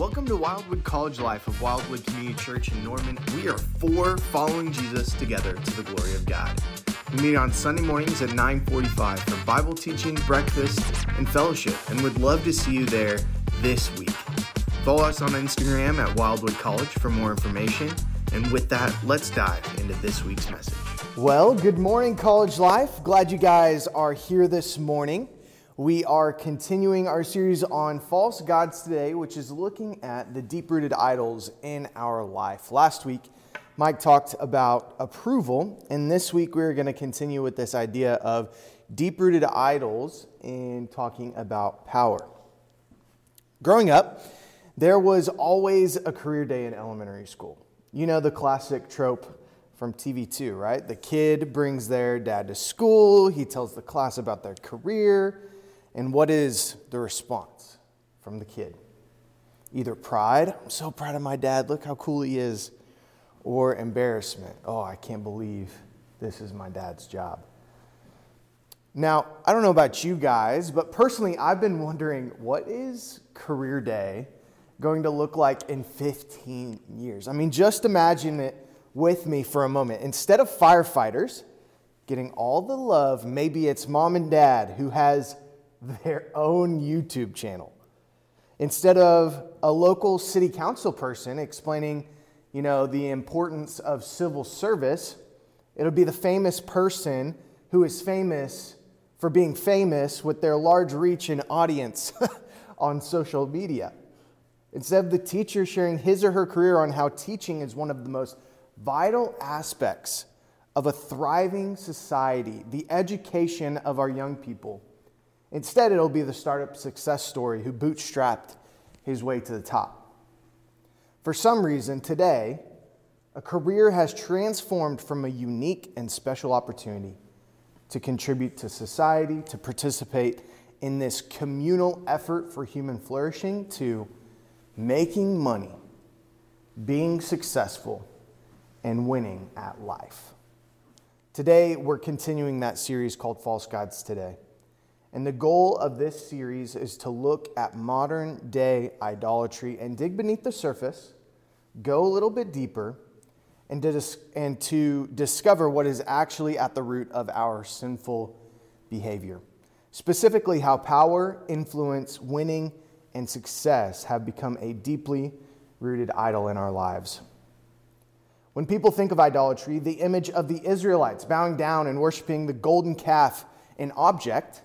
Welcome to Wildwood College Life of Wildwood Community Church in Norman. We are for following Jesus together to the glory of God. We meet on Sunday mornings at 9:45 for Bible teaching, breakfast, and fellowship, and would love to see you there this week. Follow us on Instagram at Wildwood College for more information. And with that, let's dive into this week's message. Well, good morning, College Life. Glad you guys are here this morning. We are continuing our series on false gods today, which is looking at the deep rooted idols in our life. Last week, Mike talked about approval, and this week we're going to continue with this idea of deep rooted idols in talking about power. Growing up, there was always a career day in elementary school. You know the classic trope from TV2, right? The kid brings their dad to school, he tells the class about their career and what is the response from the kid? Either pride, I'm so proud of my dad, look how cool he is, or embarrassment, oh, I can't believe this is my dad's job. Now, I don't know about you guys, but personally, I've been wondering what is career day going to look like in 15 years? I mean, just imagine it with me for a moment. Instead of firefighters getting all the love, maybe it's mom and dad who has their own YouTube channel. Instead of a local city council person explaining, you know, the importance of civil service, it'll be the famous person who is famous for being famous with their large reach and audience on social media. Instead of the teacher sharing his or her career on how teaching is one of the most vital aspects of a thriving society, the education of our young people, Instead, it'll be the startup success story who bootstrapped his way to the top. For some reason, today, a career has transformed from a unique and special opportunity to contribute to society, to participate in this communal effort for human flourishing, to making money, being successful, and winning at life. Today, we're continuing that series called False Gods Today. And the goal of this series is to look at modern day idolatry and dig beneath the surface, go a little bit deeper, and to, dis- and to discover what is actually at the root of our sinful behavior. Specifically, how power, influence, winning, and success have become a deeply rooted idol in our lives. When people think of idolatry, the image of the Israelites bowing down and worshiping the golden calf, an object,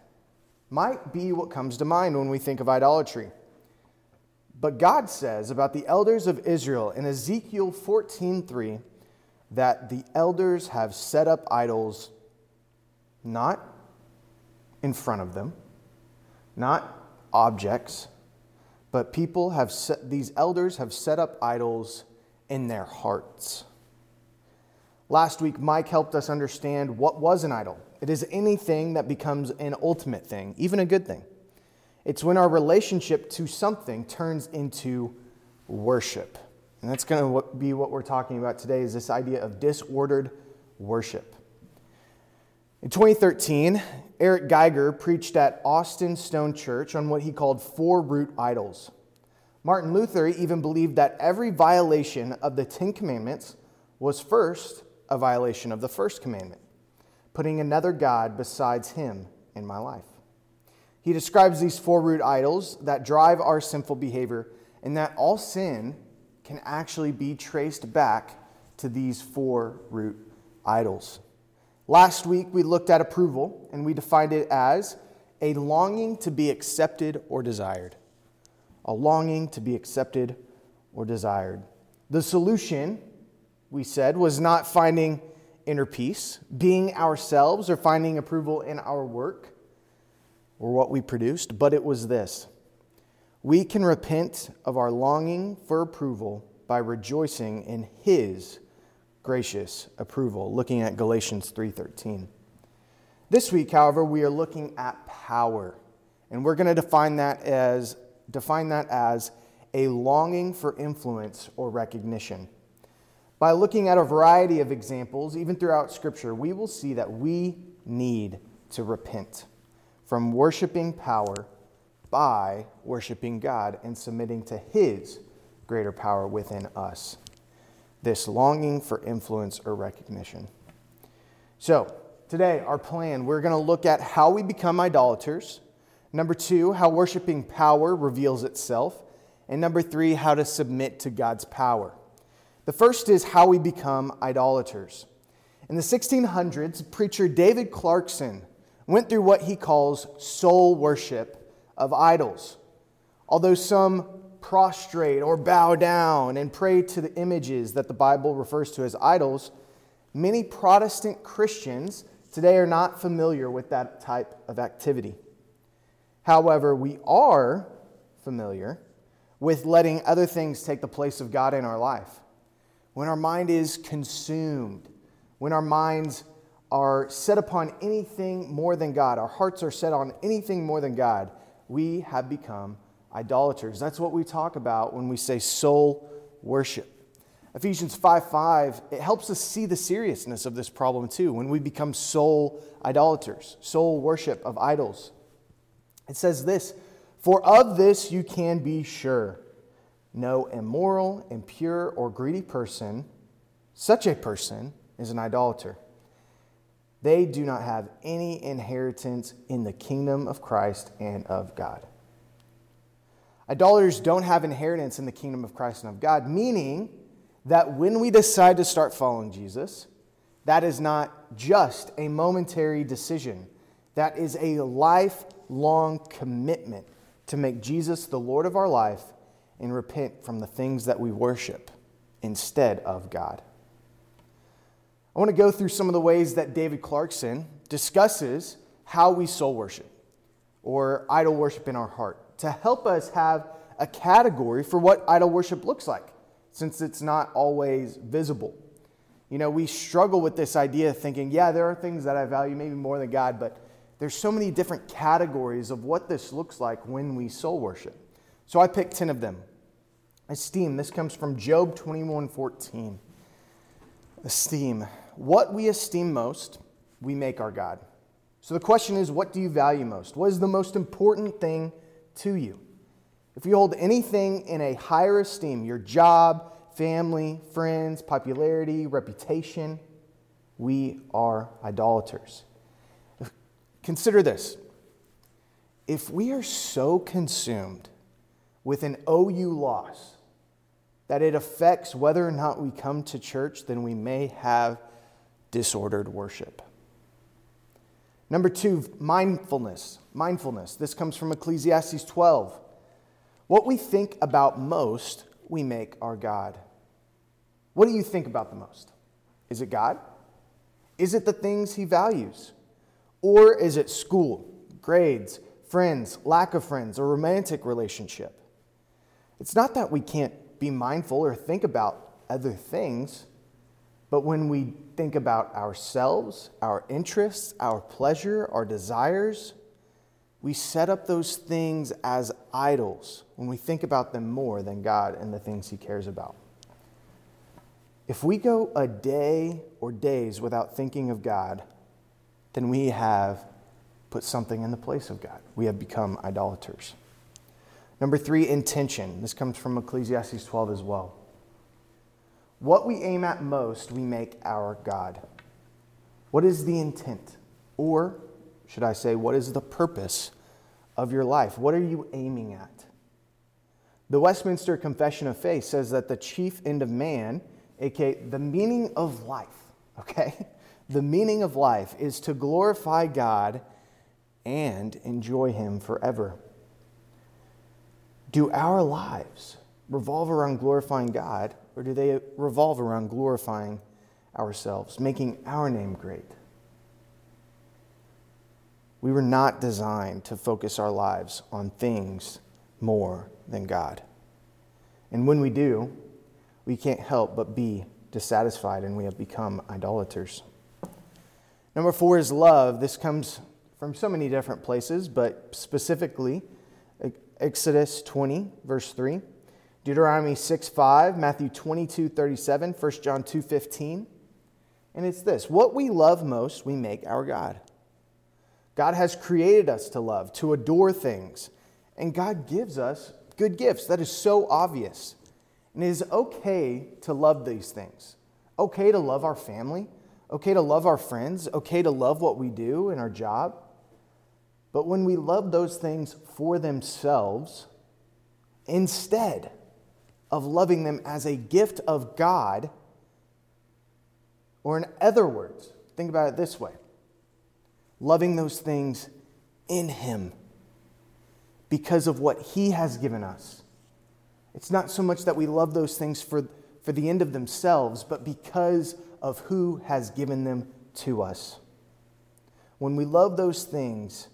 might be what comes to mind when we think of idolatry. But God says about the elders of Israel in Ezekiel 14:3 that the elders have set up idols not in front of them, not objects, but people have set, these elders have set up idols in their hearts. Last week, Mike helped us understand what was an idol. It is anything that becomes an ultimate thing, even a good thing. It's when our relationship to something turns into worship. And that's going to be what we're talking about today is this idea of disordered worship. In 2013, Eric Geiger preached at Austin Stone Church on what he called four root idols. Martin Luther even believed that every violation of the Ten Commandments was first a violation of the first commandment, putting another God besides him in my life. He describes these four root idols that drive our sinful behavior, and that all sin can actually be traced back to these four root idols. Last week, we looked at approval, and we defined it as a longing to be accepted or desired. A longing to be accepted or desired. The solution we said, was not finding inner peace, being ourselves, or finding approval in our work or what we produced, but it was this. We can repent of our longing for approval by rejoicing in his gracious approval, looking at Galatians 3:13. This week, however, we are looking at power, and we're going to define that as define that as a longing for influence or recognition. By looking at a variety of examples, even throughout Scripture, we will see that we need to repent from worshiping power by worshiping God and submitting to His greater power within us. This longing for influence or recognition. So, today, our plan, we're going to look at how we become idolaters. Number two, how worshiping power reveals itself. And number three, how to submit to God's power. The first is how we become idolaters. In the 1600s, preacher David Clarkson went through what he calls soul worship of idols. Although some prostrate or bow down and pray to the images that the Bible refers to as idols, many Protestant Christians today are not familiar with that type of activity. However, we are familiar with letting other things take the place of God in our life. When our mind is consumed, when our minds are set upon anything more than God, our hearts are set on anything more than God, we have become idolaters. That's what we talk about when we say soul worship. Ephesians 5 5, it helps us see the seriousness of this problem too when we become soul idolaters, soul worship of idols. It says this For of this you can be sure no immoral, impure, or greedy person, such a person is an idolater. They do not have any inheritance in the kingdom of Christ and of God. Idolaters don't have inheritance in the kingdom of Christ and of God, meaning that when we decide to start following Jesus, that is not just a momentary decision. That is a lifelong commitment to make Jesus the Lord of our life and repent from the things that we worship instead of God. I want to go through some of the ways that David Clarkson discusses how we soul worship or idol worship in our heart to help us have a category for what idol worship looks like since it's not always visible. You know, we struggle with this idea of thinking, yeah, there are things that I value maybe more than God, but there's so many different categories of what this looks like when we soul worship. So I picked 10 of them. Esteem, this comes from Job 21:14. Esteem. What we esteem most, we make our God. So the question is, what do you value most? What is the most important thing to you? If you hold anything in a higher esteem, your job, family, friends, popularity, reputation, we are idolaters. Consider this. If we are so consumed with an OU loss that it affects whether or not we come to church, then we may have disordered worship. Number two, mindfulness. Mindfulness. This comes from Ecclesiastes 12. What we think about most, we make our God. What do you think about the most? Is it God? Is it the things he values? Or is it school, grades, friends, lack of friends, or romantic relationship? It's not that we can't be mindful or think about other things, but when we think about ourselves, our interests, our pleasure, our desires, we set up those things as idols when we think about them more than God and the things He cares about. If we go a day or days without thinking of God, then we have put something in the place of God. We have become idolaters. Number three, intention. This comes from Ecclesiastes 12 as well. What we aim at most, we make our God. What is the intent? Or, should I say, what is the purpose of your life? What are you aiming at? The Westminster Confession of Faith says that the chief end of man, aka the meaning of life, okay? The meaning of life is to glorify God and enjoy Him forever. Do our lives revolve around glorifying God, or do they revolve around glorifying ourselves, making our name great? We were not designed to focus our lives on things more than God. And when we do, we can't help but be dissatisfied and we have become idolaters. Number four is love. This comes from so many different places, but specifically, Exodus 20, verse 3, Deuteronomy 6, 5, Matthew 22, 37, 1 John 2, 15. And it's this what we love most, we make our God. God has created us to love, to adore things, And God gives us good gifts. That is so obvious. And it is okay to love these things. Okay to love our family. Okay to love our friends. Okay to love what we do in our job. But when we love those things for themselves, instead of loving them as a gift of God, or in other words, think about it this way loving those things in Him because of what He has given us. It's not so much that we love those things for, for the end of themselves, but because of who has given them to us. When we love those things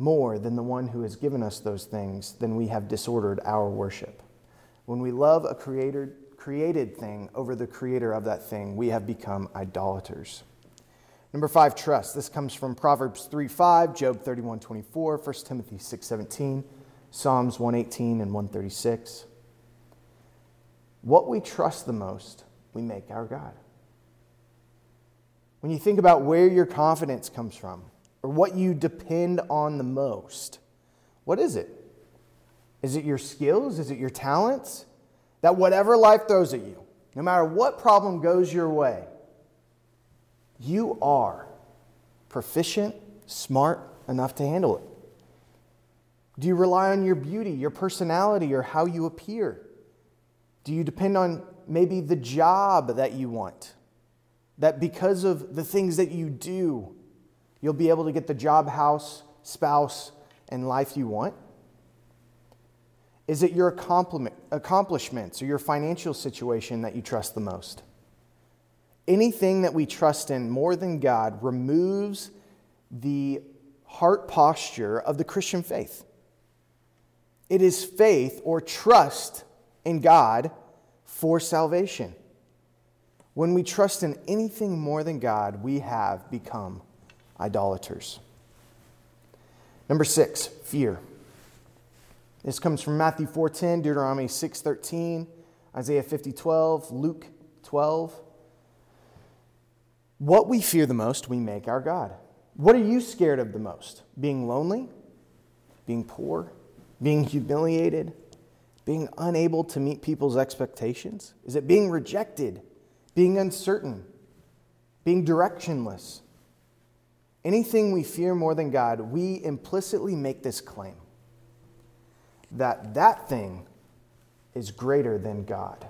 more than the one who has given us those things, then we have disordered our worship. When we love a creator, created thing over the creator of that thing, we have become idolaters. Number five, trust. This comes from Proverbs 3 5, Job 31 24, 1 Timothy 6 17, Psalms 118 and 136. What we trust the most, we make our God. When you think about where your confidence comes from, or what you depend on the most, what is it? Is it your skills? Is it your talents? That whatever life throws at you, no matter what problem goes your way, you are proficient, smart enough to handle it? Do you rely on your beauty, your personality, or how you appear? Do you depend on maybe the job that you want? That because of the things that you do, you'll be able to get the job, house, spouse, and life you want? Is it your accomplishments or your financial situation that you trust the most? anything that we trust in more than God removes the heart posture of the Christian faith. It is faith or trust in God for salvation. When we trust in anything more than God, we have become idolaters. Number six, fear. This comes from Matthew 4.10, Deuteronomy 6.13, Isaiah 50.12, Luke 12. What we fear the most, we make our God. What are you scared of the most? Being lonely? Being poor? Being humiliated? Being unable to meet people's expectations? Is it being rejected? Being uncertain? Being directionless? Anything we fear more than God, we implicitly make this claim that that thing is greater than God.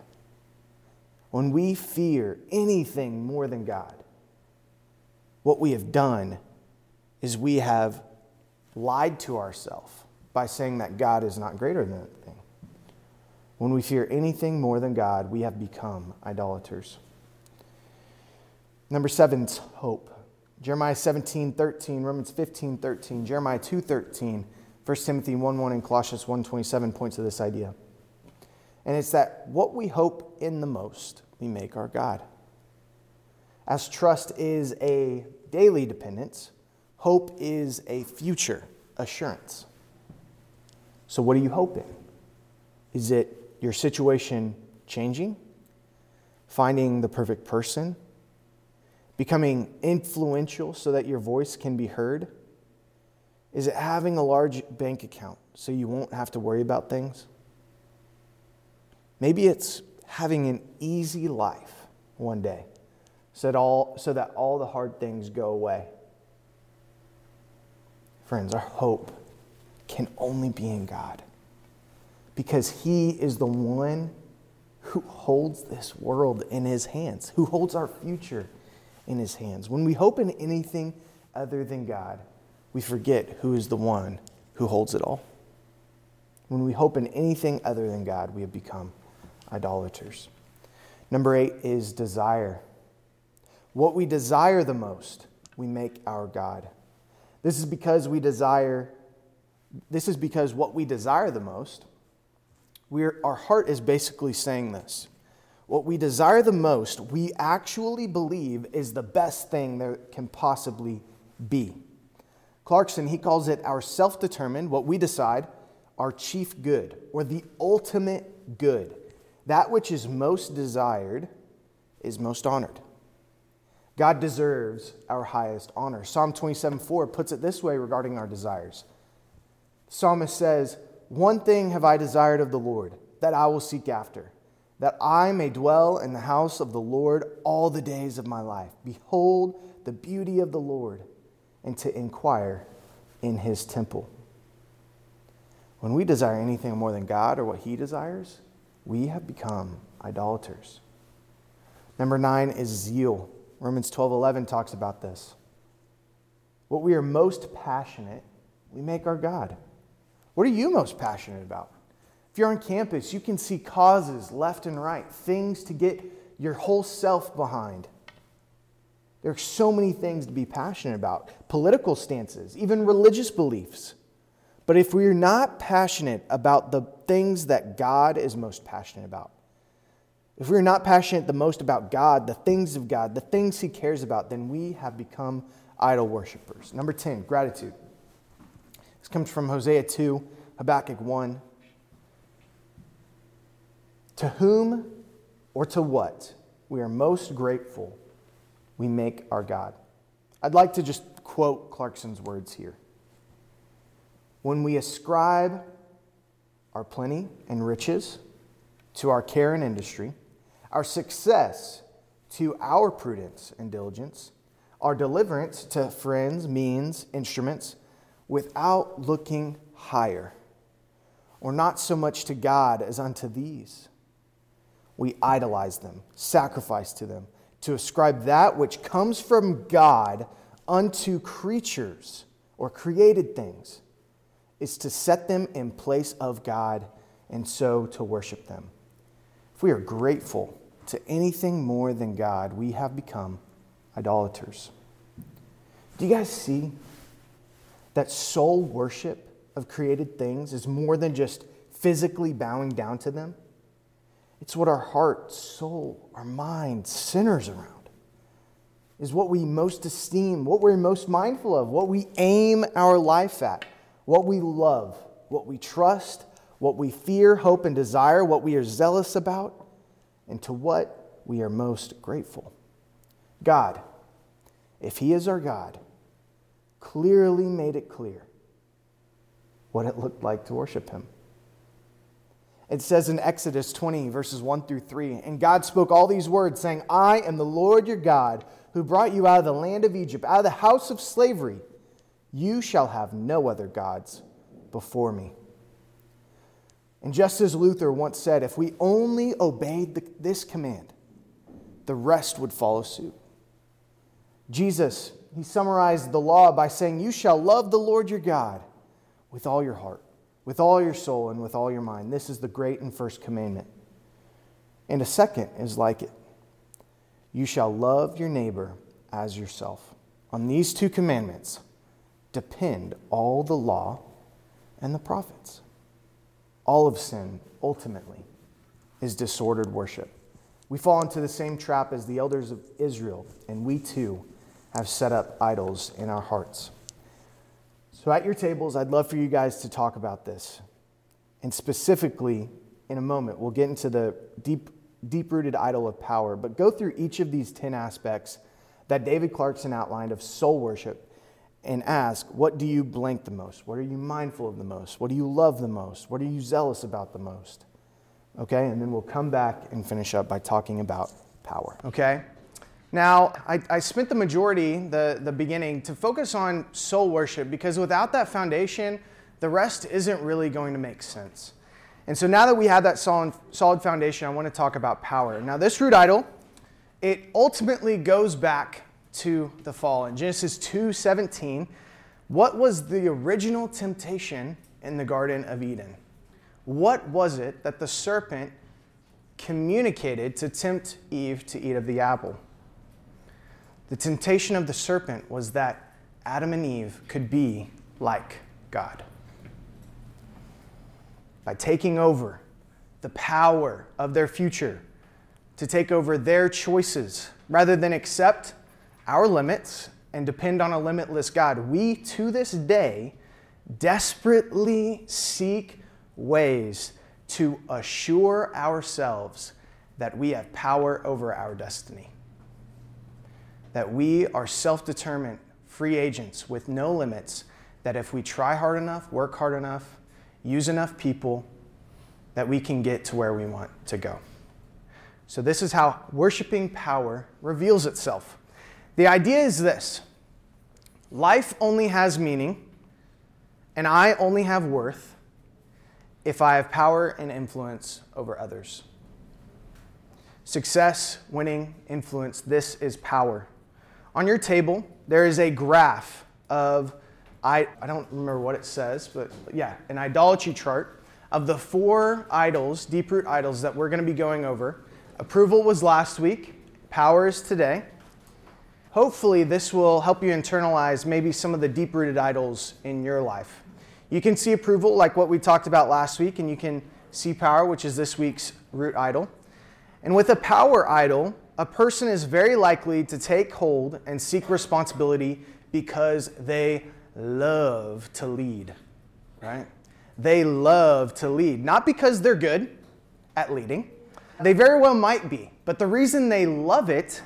When we fear anything more than God, what we have done is we have lied to ourselves by saying that God is not greater than that thing. When we fear anything more than God, we have become idolaters. Number seven is hope. Jeremiah 17, 13, Romans 15, 13, Jeremiah 2, 13, 1 Timothy 1, 1, and Colossians 1, 27 points to this idea. And it's that what we hope in the most, we make our God. As trust is a daily dependence, hope is a future assurance. So, what are you hoping? Is it your situation changing? Finding the perfect person? Becoming influential so that your voice can be heard? Is it having a large bank account so you won't have to worry about things? Maybe it's having an easy life one day so that all, so that all the hard things go away. Friends, our hope can only be in God because He is the one who holds this world in His hands, who holds our future in His hands. When we hope in anything other than God, we forget who is the one who holds it all. When we hope in anything other than God, we have become idolaters. Number eight is desire. What we desire the most, we make our God. This is because we desire, this is because what we desire the most, we're, our heart is basically saying this. What we desire the most, we actually believe is the best thing there can possibly be. Clarkson, he calls it our self determined, what we decide, our chief good, or the ultimate good. That which is most desired is most honored. God deserves our highest honor. Psalm 27 4 puts it this way regarding our desires The psalmist says, One thing have I desired of the Lord, that I will seek after, that I may dwell in the house of the Lord all the days of my life. Behold the beauty of the Lord, and to inquire in his temple. When we desire anything more than God or what he desires, we have become idolaters. Number nine is zeal. Romans 12 11 talks about this. What we are most passionate, we make our God. What are you most passionate about? You're on campus, you can see causes left and right, things to get your whole self behind. There are so many things to be passionate about political stances, even religious beliefs. But if we're not passionate about the things that God is most passionate about, if we're not passionate the most about God, the things of God, the things He cares about, then we have become idol worshippers. Number 10, gratitude. This comes from Hosea 2, Habakkuk 1. To whom or to what we are most grateful, we make our God. I'd like to just quote Clarkson's words here. When we ascribe our plenty and riches to our care and industry, our success to our prudence and diligence, our deliverance to friends, means, instruments, without looking higher, or not so much to God as unto these. We idolize them, sacrifice to them, to ascribe that which comes from God unto creatures or created things is to set them in place of God and so to worship them. If we are grateful to anything more than God, we have become idolaters. Do you guys see that soul worship of created things is more than just physically bowing down to them? It's what our heart, soul, our mind centers around. Is what we most esteem, what we're most mindful of, what we aim our life at what we love, what we trust, what we fear, hope, and desire, what we are zealous about, and to what we are most grateful. God, if He is our God, clearly made it clear what it looked like to worship Him. It says in Exodus 20, verses 1 through 3, and God spoke all these words, saying, I am the Lord your God, who brought you out of the land of Egypt, out of the house of slavery. You shall have no other gods before me. And just as Luther once said, if we only obeyed the, this command, the rest would follow suit. Jesus, he summarized the law by saying, You shall love the Lord your God with all your heart, with all your soul, and with all your mind. This is the great and first commandment. And a second is like it You shall love your neighbor as yourself. On these two commandments, depend all the law and the prophets. All of sin, ultimately, is disordered worship. We fall into the same trap as the elders of Israel, and we too have set up idols in our hearts. So, at your tables, I'd love for you guys to talk about this. And specifically, in a moment, we'll get into the deep, deep rooted idol of power, but go through each of these 10 aspects that David Clarkson outlined of soul worship and ask, What do you blank the most? What are you mindful of the most? What do you love the most? What are you zealous about the most? Okay, and then we'll come back and finish up by talking about power. Okay? Now, I, I spent the majority, the, the beginning, to focus on soul worship because without that foundation, the rest isn't really going to make sense. And so now that we have that solid, solid foundation, I want to talk about power. Now, this root idol, it ultimately goes back to the fall. In Genesis 2:17, what was the original temptation in the Garden of Eden? What was it that the serpent communicated to tempt Eve to eat of the apple? The temptation of the serpent was that Adam and Eve could be like God. By taking over the power of their future, to take over their choices rather than accept our limits and depend on a limitless God, we to this day desperately seek ways to assure ourselves that we have power over our destiny. That we are self determined, free agents with no limits, that if we try hard enough, work hard enough, use enough people, that we can get to where we want to go. So, this is how worshiping power reveals itself. The idea is this life only has meaning, and I only have worth if I have power and influence over others. Success, winning, influence, this is power. On your table, there is a graph of, I, I don't remember what it says, but yeah, an idolatry chart of the four idols, deep root idols, that we're going to be going over. Approval was last week, power is today. Hopefully, this will help you internalize maybe some of the deep rooted idols in your life. You can see approval, like what we talked about last week, and you can see power, which is this week's root idol. And with a power idol, a person is very likely to take hold and seek responsibility because they love to lead, right? They love to lead, not because they're good at leading. They very well might be, but the reason they love it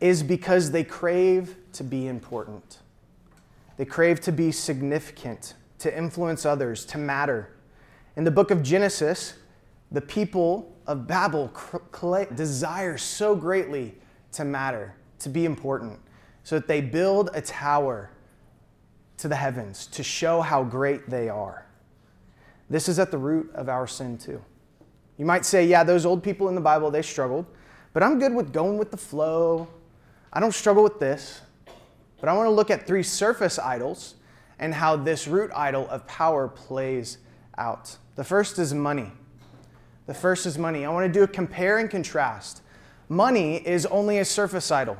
is because they crave to be important. They crave to be significant to influence others, to matter. In the book of Genesis, the people of Babel desire so greatly to matter, to be important, so that they build a tower to the heavens to show how great they are. This is at the root of our sin, too. You might say, yeah, those old people in the Bible, they struggled, but I'm good with going with the flow. I don't struggle with this. But I want to look at three surface idols and how this root idol of power plays out. The first is money. The first is money. I want to do a compare and contrast. Money is only a surface idol.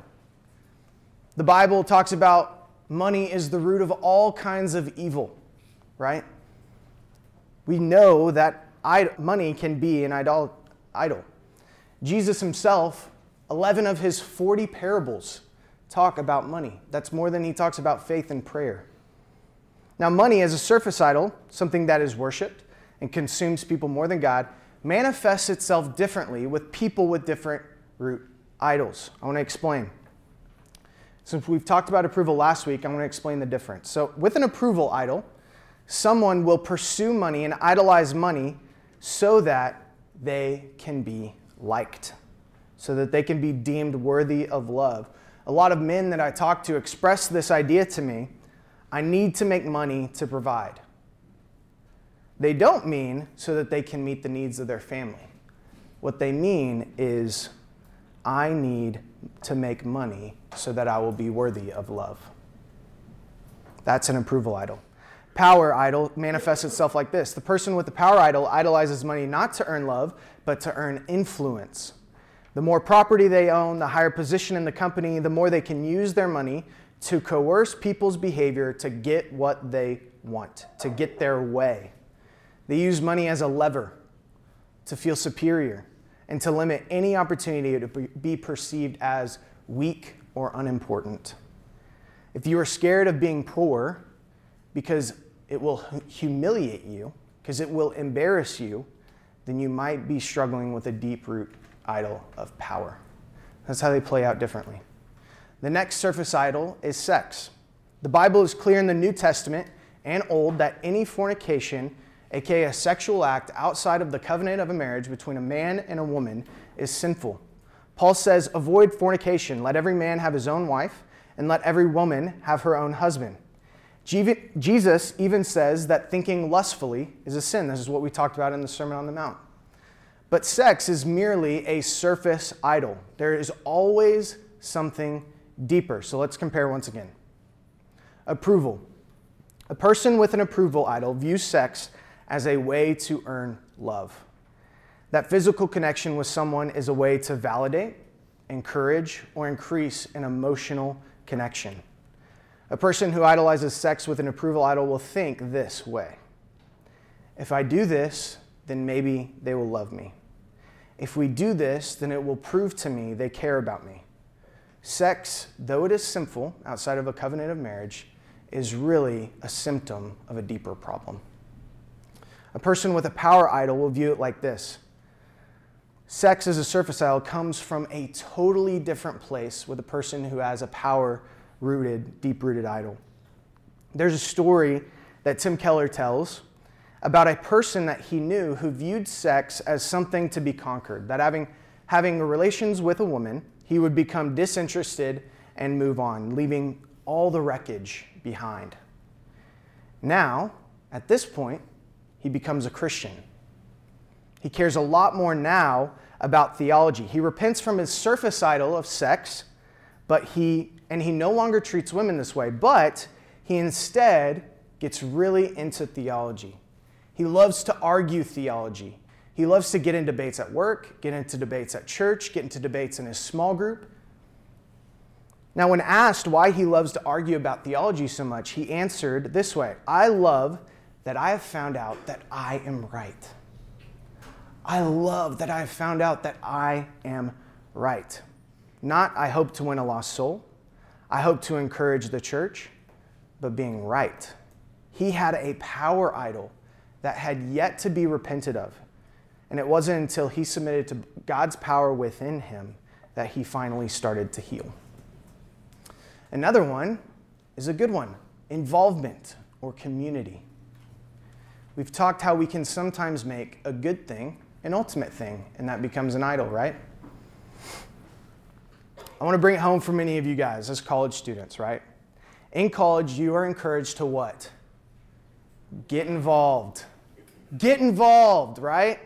The Bible talks about money is the root of all kinds of evil, right? We know that money can be an idol. Jesus himself, 11 of his 40 parables talk about money. That's more than he talks about faith and prayer. Now, money as a surface idol, something that is worshiped and consumes people more than God, manifests itself differently with people with different root idols. I want to explain. Since we've talked about approval last week, I want to explain the difference. So, with an approval idol, someone will pursue money and idolize money so that they can be liked, so that they can be deemed worthy of love. A lot of men that I talk to express this idea to me I need to make money to provide. They don't mean so that they can meet the needs of their family. What they mean is, I need to make money so that I will be worthy of love. That's an approval idol. Power idol manifests itself like this the person with the power idol idolizes money not to earn love, but to earn influence. The more property they own, the higher position in the company, the more they can use their money to coerce people's behavior to get what they want, to get their way. They use money as a lever to feel superior and to limit any opportunity to be perceived as weak or unimportant. If you are scared of being poor because it will humiliate you, because it will embarrass you, then you might be struggling with a deep root idol of power. That's how they play out differently. The next surface idol is sex. The Bible is clear in the New Testament and Old that any fornication, aka a sexual act outside of the covenant of a marriage between a man and a woman, is sinful. Paul says, Avoid fornication. Let every man have his own wife, and let every woman have her own husband. Jesus even says that thinking lustfully is a sin. This is what we talked about in the Sermon on the Mount. But sex is merely a surface idol. There is always something deeper. So let's compare once again. Approval. A person with an approval idol views sex as a way to earn love. That physical connection with someone is a way to validate, encourage, or increase an emotional connection. A person who idolizes sex with an approval idol will think this way If I do this, then maybe they will love me. If we do this, then it will prove to me they care about me. Sex, though it is sinful outside of a covenant of marriage, is really a symptom of a deeper problem. A person with a power idol will view it like this Sex as a surface idol comes from a totally different place with a person who has a power rooted, deep rooted idol. There's a story that Tim Keller tells about a person that he knew who viewed sex as something to be conquered, that having, having relations with a woman, he would become disinterested and move on, leaving all the wreckage behind. Now, at this point, he becomes a Christian. He cares a lot more now about theology. He repents from his surface idol of sex, but he and he no longer treats women this way, but he instead gets really into theology. He loves to argue theology. He loves to get in debates at work, get into debates at church, get into debates in his small group. Now, when asked why he loves to argue about theology so much, he answered this way I love that I have found out that I am right. I love that I have found out that I am right. Not, I hope to win a lost soul. I hope to encourage the church, but being right. He had a power idol that had yet to be repented of. And it wasn't until he submitted to God's power within him that he finally started to heal. Another one is a good one involvement or community. We've talked how we can sometimes make a good thing an ultimate thing, and that becomes an idol, right? I want to bring it home for many of you guys as college students, right? In college, you are encouraged to what? Get involved. Get involved, right?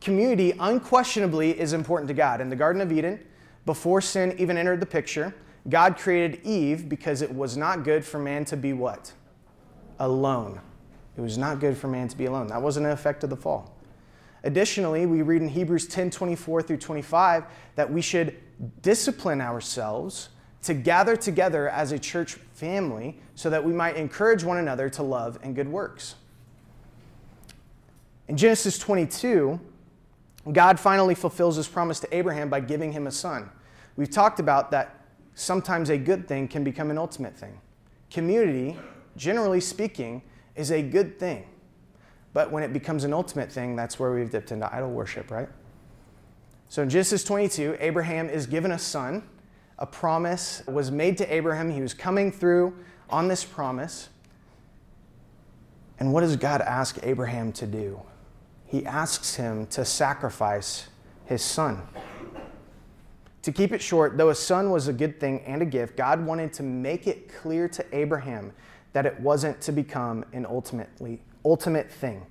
Community unquestionably is important to God. In the Garden of Eden, before sin even entered the picture, God created Eve because it was not good for man to be what? Alone. It was not good for man to be alone. That wasn't an effect of the fall. Additionally, we read in Hebrews 10 24 through 25 that we should discipline ourselves to gather together as a church family so that we might encourage one another to love and good works. In Genesis 22, God finally fulfills his promise to Abraham by giving him a son. We've talked about that sometimes a good thing can become an ultimate thing. Community, generally speaking, is a good thing. But when it becomes an ultimate thing, that's where we've dipped into idol worship, right? So in Genesis 22, Abraham is given a son. A promise was made to Abraham. He was coming through on this promise. And what does God ask Abraham to do? He asks him to sacrifice his son. To keep it short, though a son was a good thing and a gift, God wanted to make it clear to Abraham that it wasn't to become an ultimately ultimate thing.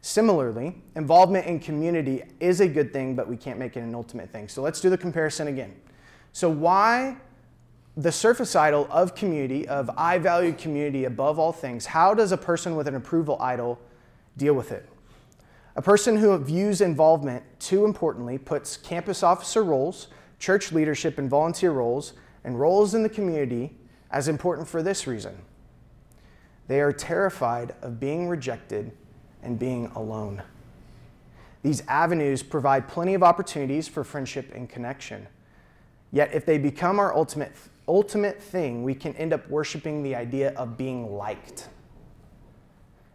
Similarly, involvement in community is a good thing, but we can't make it an ultimate thing. So let's do the comparison again. So, why the surface idol of community, of I value community above all things, how does a person with an approval idol deal with it? A person who views involvement too importantly puts campus officer roles, church leadership, and volunteer roles, and roles in the community as important for this reason they are terrified of being rejected and being alone. These avenues provide plenty of opportunities for friendship and connection. Yet, if they become our ultimate, ultimate thing, we can end up worshiping the idea of being liked.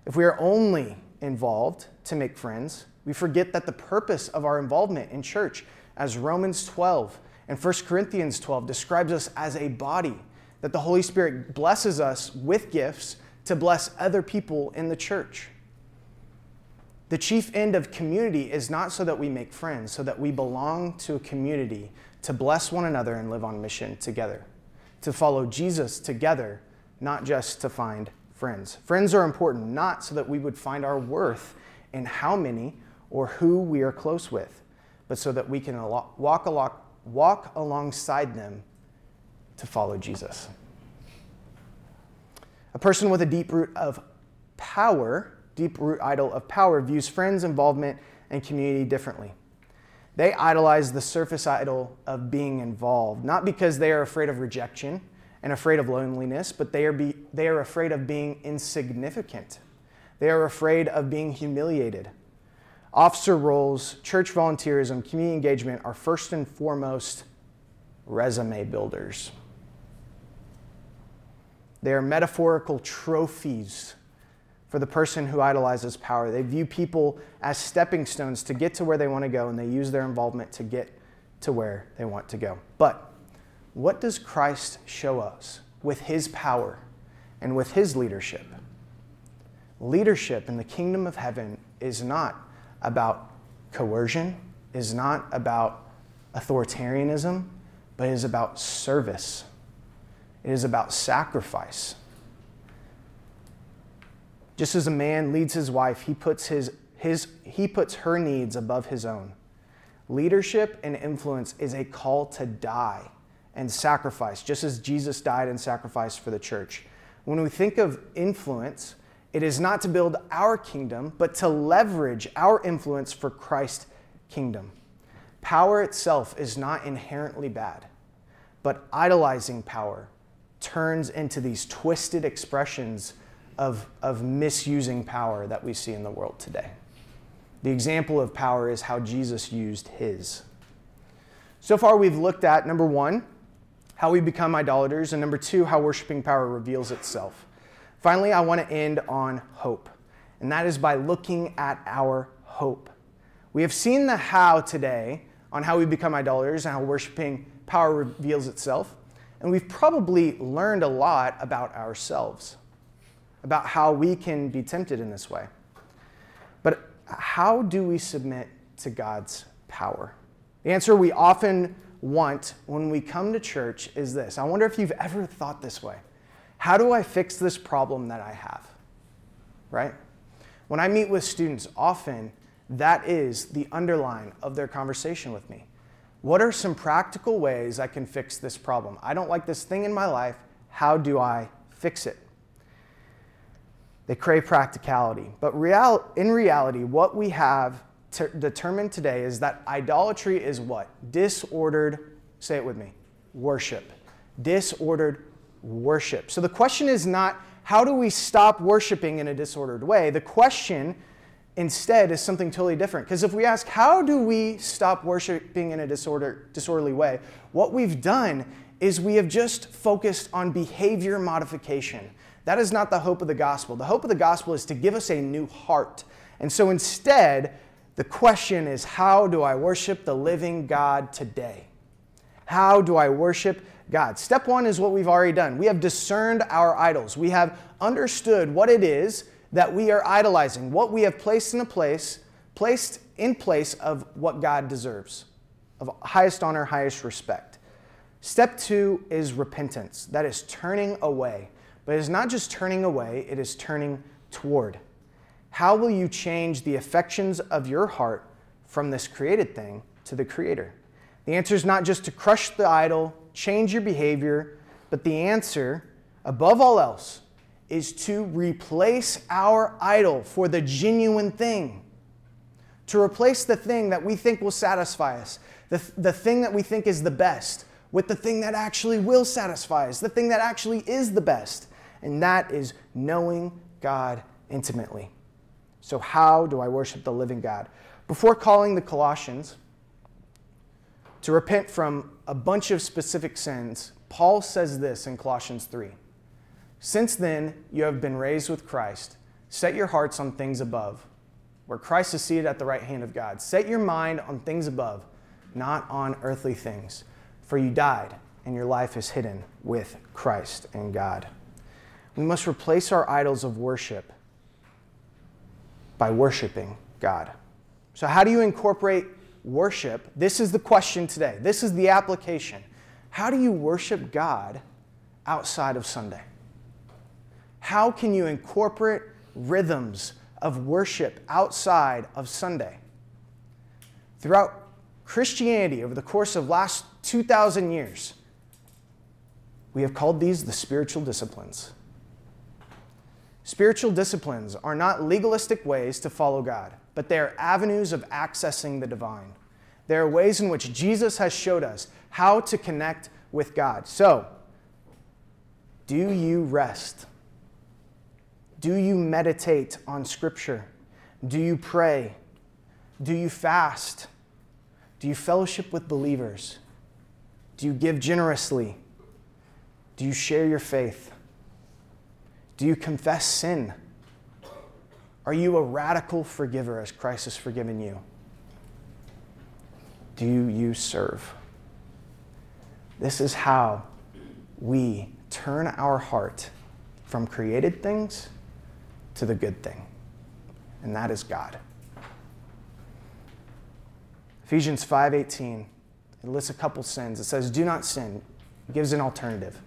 If we are only involved to make friends, we forget that the purpose of our involvement in church, as Romans 12 and 1 Corinthians 12 describes us as a body, that the Holy Spirit blesses us with gifts to bless other people in the church. The chief end of community is not so that we make friends, so that we belong to a community to bless one another and live on mission together, to follow Jesus together, not just to find friends. Friends are important, not so that we would find our worth in how many or who we are close with, but so that we can walk, walk alongside them to follow Jesus. A person with a deep root of power, deep root idol of power, views friends' involvement and community differently. They idolize the surface idol of being involved, not because they are afraid of rejection and afraid of loneliness, but they are, be, they are afraid of being insignificant. They are afraid of being humiliated. Officer roles, church volunteerism, community engagement are first and foremost resume builders. They are metaphorical trophies for the person who idolizes power. They view people as stepping stones to get to where they want to go, and they use their involvement to get to where they want to go. But what does Christ show us with his power and with his leadership. Leadership in the kingdom of heaven is not about coercion, is not about authoritarianism, but is about service. It is about sacrifice. Just as a man leads his wife, he puts, his, his, he puts her needs above his own. Leadership and influence is a call to die and sacrifice, just as Jesus died and sacrificed for the church. When we think of influence, it is not to build our kingdom, but to leverage our influence for Christ's kingdom. Power itself is not inherently bad, but idolizing power turns into these twisted expressions of, of misusing power that we see in the world today. The example of power is how Jesus used his. So far, we've looked at number one, how we become idolaters, and number two, how worshiping power reveals itself. Finally, I want to end on hope, and that is by looking at our hope. We have seen the how today on how we become idolaters and how worshiping power reveals itself, and we've probably learned a lot about ourselves, about how we can be tempted in this way. But how do we submit to God's power? The answer we often want when we come to church is this. I wonder if you've ever thought this way. How do I fix this problem that I have? Right? When I meet with students, often that is the underline of their conversation with me. What are some practical ways I can fix this problem? I don't like this thing in my life. How do I fix it? They crave practicality. But real, in reality, what we have ter- determined today is that idolatry is what? Disordered, say it with me, worship. Disordered worship. So the question is not how do we stop worshiping in a disordered way? The question instead is something totally different. Because if we ask, how do we stop worshiping in a disorder, disorderly way? What we've done is we have just focused on behavior modification. That is not the hope of the gospel. The hope of the gospel is to give us a new heart. And so instead, the question is how do I worship the living God today? How do I worship God? Step one is what we've already done. We have discerned our idols. We have understood what it is that we are idolizing, what we have placed in a place, placed in place of what God deserves, of highest honor, highest respect. Step two is repentance. That is turning away. But it is not just turning away, it is turning toward. How will you change the affections of your heart from this created thing to the Creator? The answer is not just to crush the idol, change your behavior, but the answer, above all else, is to replace our idol for the genuine thing. To replace the thing that we think will satisfy us, the, the thing that we think is the best, with the thing that actually will satisfy us, the thing that actually is the best. And that is knowing God intimately. So, how do I worship the living God? Before calling the Colossians to repent from a bunch of specific sins, Paul says this in Colossians 3 Since then, you have been raised with Christ. Set your hearts on things above, where Christ is seated at the right hand of God. Set your mind on things above, not on earthly things. For you died, and your life is hidden with Christ in God. We must replace our idols of worship by worshiping God. So, how do you incorporate worship? This is the question today. This is the application. How do you worship God outside of Sunday? How can you incorporate rhythms of worship outside of Sunday? Throughout Christianity, over the course of last 2,000 years, we have called these the spiritual disciplines. Spiritual disciplines are not legalistic ways to follow God, but they are avenues of accessing the divine. They are ways in which Jesus has showed us how to connect with God. So, do you rest? Do you meditate on Scripture? Do you pray? Do you fast? Do you fellowship with believers? Do you give generously? Do you share your faith? Do you confess sin? Are you a radical forgiver as Christ has forgiven you? Do you serve? This is how we turn our heart from created things to the good thing, and that is God. Ephesians 5:18 it lists a couple sins. It says, "Do not sin." It gives an alternative,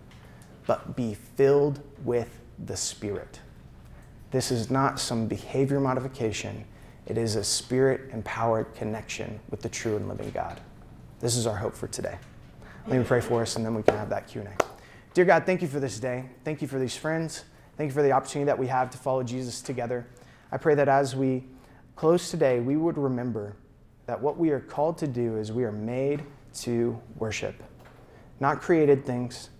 but be filled with the Spirit. This is not some behavior modification. It is a spirit-empowered connection with the true and living God. This is our hope for today. Let me pray for us, and then we can have that Q&A. Dear God, thank you for this day. Thank you for these friends. Thank you for the opportunity that we have to follow Jesus together. I pray that as we close today, we would remember that what we are called to do is we are made to worship. Not created things,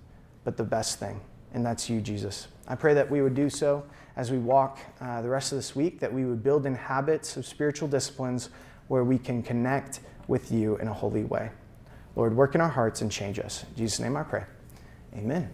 but the best thing, and that's you, Jesus. I pray that we would do so as we walk uh, the rest of this week, that we would build in habits of spiritual disciplines where we can connect with you in a holy way. Lord, work in our hearts and change us. In Jesus' name I pray. Amen.